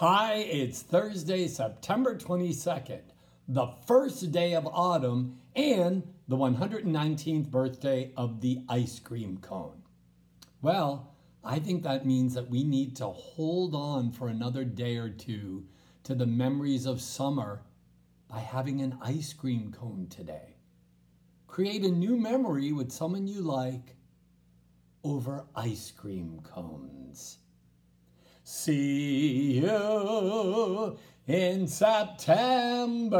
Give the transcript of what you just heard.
Hi, it's Thursday, September 22nd, the first day of autumn and the 119th birthday of the ice cream cone. Well, I think that means that we need to hold on for another day or two to the memories of summer by having an ice cream cone today. Create a new memory with someone you like over ice cream cones. See you in September.